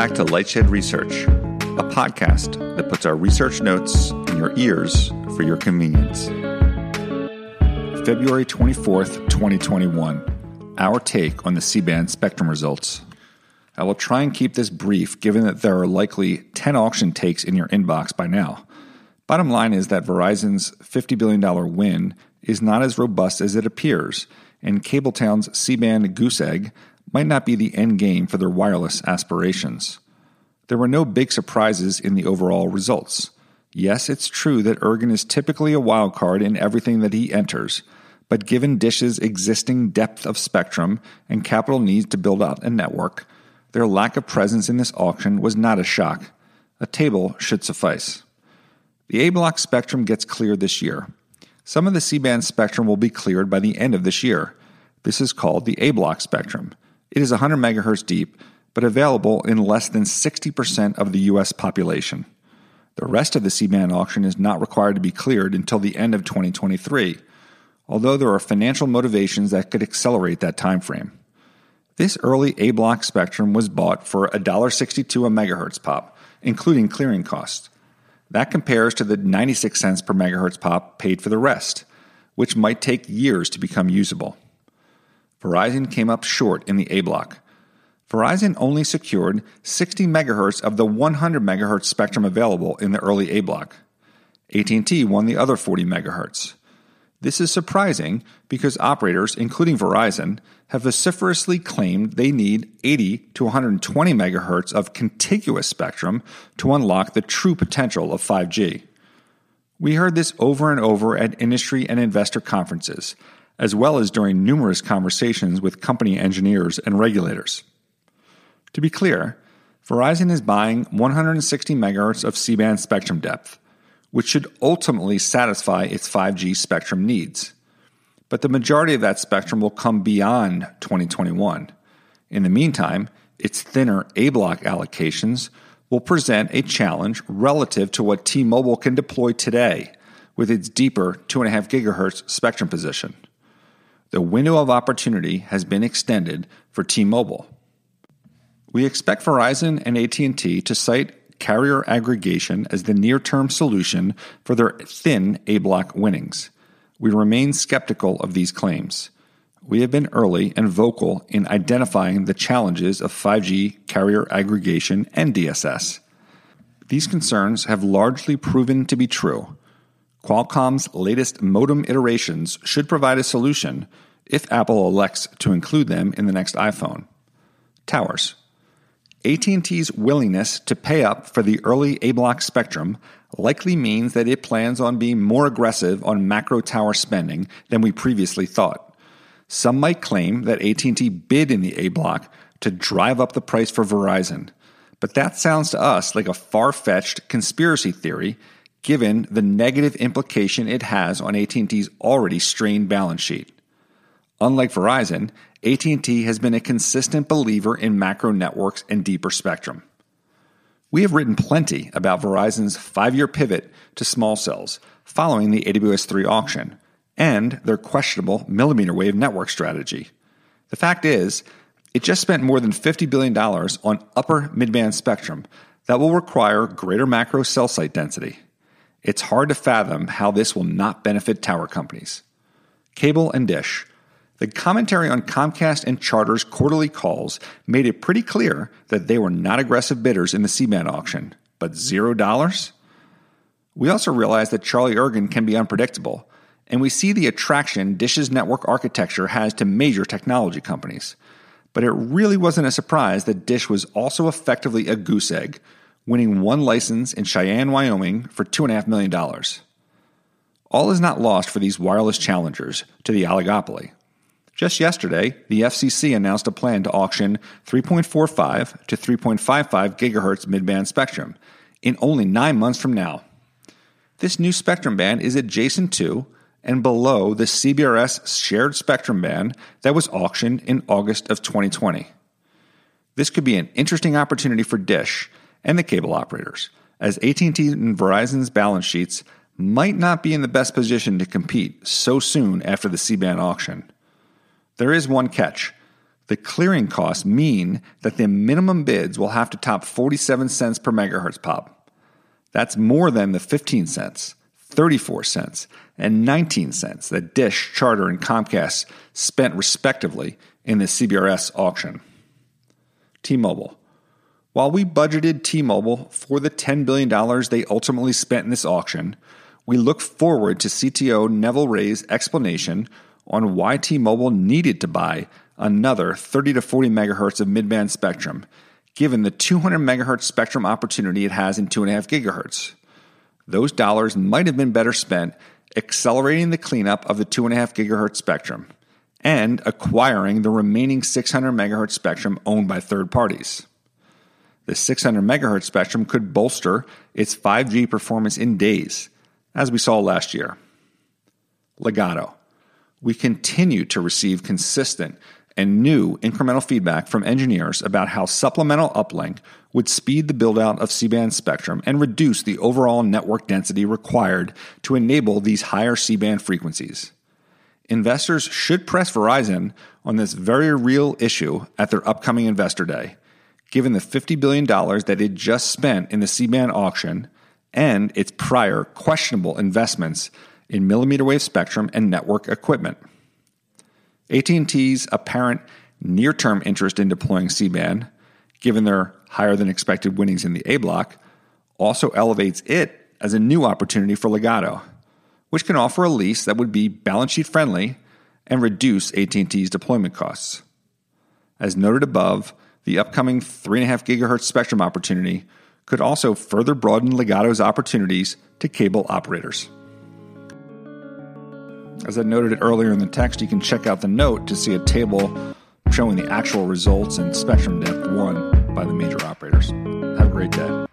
back to Lightshed Research, a podcast that puts our research notes in your ears for your convenience. February 24th, 2021. Our take on the C band spectrum results. I will try and keep this brief given that there are likely 10 auction takes in your inbox by now. Bottom line is that Verizon's $50 billion win is not as robust as it appears, and Cabletown's C band goose egg might not be the end game for their wireless aspirations. There were no big surprises in the overall results. Yes, it's true that Ergen is typically a wild card in everything that he enters, but given Dish's existing depth of spectrum and capital needs to build out a network, their lack of presence in this auction was not a shock. A table should suffice. The A block spectrum gets cleared this year. Some of the C band spectrum will be cleared by the end of this year. This is called the A block spectrum. It is 100 megahertz deep, but available in less than 60% of the U.S. population. The rest of the C band auction is not required to be cleared until the end of 2023, although there are financial motivations that could accelerate that timeframe. This early A block spectrum was bought for $1.62 a megahertz pop, including clearing costs. That compares to the 96 cents per megahertz pop paid for the rest, which might take years to become usable. Verizon came up short in the A block. Verizon only secured 60 megahertz of the 100 megahertz spectrum available in the early A block. AT&T won the other 40 megahertz. This is surprising because operators, including Verizon, have vociferously claimed they need 80 to 120 megahertz of contiguous spectrum to unlock the true potential of 5G. We heard this over and over at industry and investor conferences, as well as during numerous conversations with company engineers and regulators. To be clear, Verizon is buying 160 megahertz of C band spectrum depth, which should ultimately satisfy its 5G spectrum needs. But the majority of that spectrum will come beyond 2021. In the meantime, its thinner A block allocations will present a challenge relative to what T Mobile can deploy today with its deeper 2.5 gigahertz spectrum position the window of opportunity has been extended for T-Mobile. We expect Verizon and AT&T to cite carrier aggregation as the near-term solution for their thin A-block winnings. We remain skeptical of these claims. We have been early and vocal in identifying the challenges of 5G carrier aggregation and DSS. These concerns have largely proven to be true. Qualcomm's latest modem iterations should provide a solution if Apple elects to include them in the next iPhone. Towers. AT&T's willingness to pay up for the early A-block spectrum likely means that it plans on being more aggressive on macro tower spending than we previously thought. Some might claim that AT&T bid in the A-block to drive up the price for Verizon, but that sounds to us like a far-fetched conspiracy theory given the negative implication it has on AT&T's already strained balance sheet. Unlike Verizon, AT&T has been a consistent believer in macro networks and deeper spectrum. We have written plenty about Verizon's 5-year pivot to small cells following the AWS-3 auction and their questionable millimeter wave network strategy. The fact is, it just spent more than $50 billion on upper midband spectrum that will require greater macro cell site density. It's hard to fathom how this will not benefit tower companies. Cable and Dish. The commentary on Comcast and Charter's quarterly calls made it pretty clear that they were not aggressive bidders in the C band auction. But zero dollars? We also realize that Charlie Ergen can be unpredictable, and we see the attraction Dish's network architecture has to major technology companies. But it really wasn't a surprise that Dish was also effectively a goose egg winning one license in Cheyenne, Wyoming for $2.5 million. All is not lost for these wireless challengers to the oligopoly. Just yesterday, the FCC announced a plan to auction 3.45 to 3.55 gigahertz midband spectrum in only nine months from now. This new spectrum band is adjacent to and below the CBRS shared spectrum band that was auctioned in August of 2020. This could be an interesting opportunity for Dish and the cable operators, as AT&T and Verizon's balance sheets might not be in the best position to compete so soon after the C-band auction. There is one catch. The clearing costs mean that the minimum bids will have to top 47 cents per megahertz pop. That's more than the 15 cents, 34 cents, and 19 cents that Dish, Charter, and Comcast spent respectively in the CBRS auction. T Mobile. While we budgeted T Mobile for the $10 billion they ultimately spent in this auction, we look forward to CTO Neville Ray's explanation on why T Mobile needed to buy another 30 to 40 megahertz of midband spectrum, given the 200 megahertz spectrum opportunity it has in 2.5 gigahertz. Those dollars might have been better spent accelerating the cleanup of the 2.5 gigahertz spectrum and acquiring the remaining 600 megahertz spectrum owned by third parties. The 600 megahertz spectrum could bolster its 5G performance in days, as we saw last year. Ligado. We continue to receive consistent and new incremental feedback from engineers about how supplemental uplink would speed the buildout of C-band spectrum and reduce the overall network density required to enable these higher C-band frequencies. Investors should press Verizon on this very real issue at their upcoming Investor Day, given the $50 billion that it just spent in the C-band auction and its prior questionable investments in millimeter wave spectrum and network equipment. AT&T's apparent near-term interest in deploying C-band, given their higher than expected winnings in the A block, also elevates it as a new opportunity for Ligado, which can offer a lease that would be balance sheet friendly and reduce AT&T's deployment costs. As noted above, the upcoming 3.5 gigahertz spectrum opportunity could also further broaden Ligado's opportunities to cable operators. As I noted earlier in the text, you can check out the note to see a table showing the actual results and spectrum depth won by the major operators. Have a great day.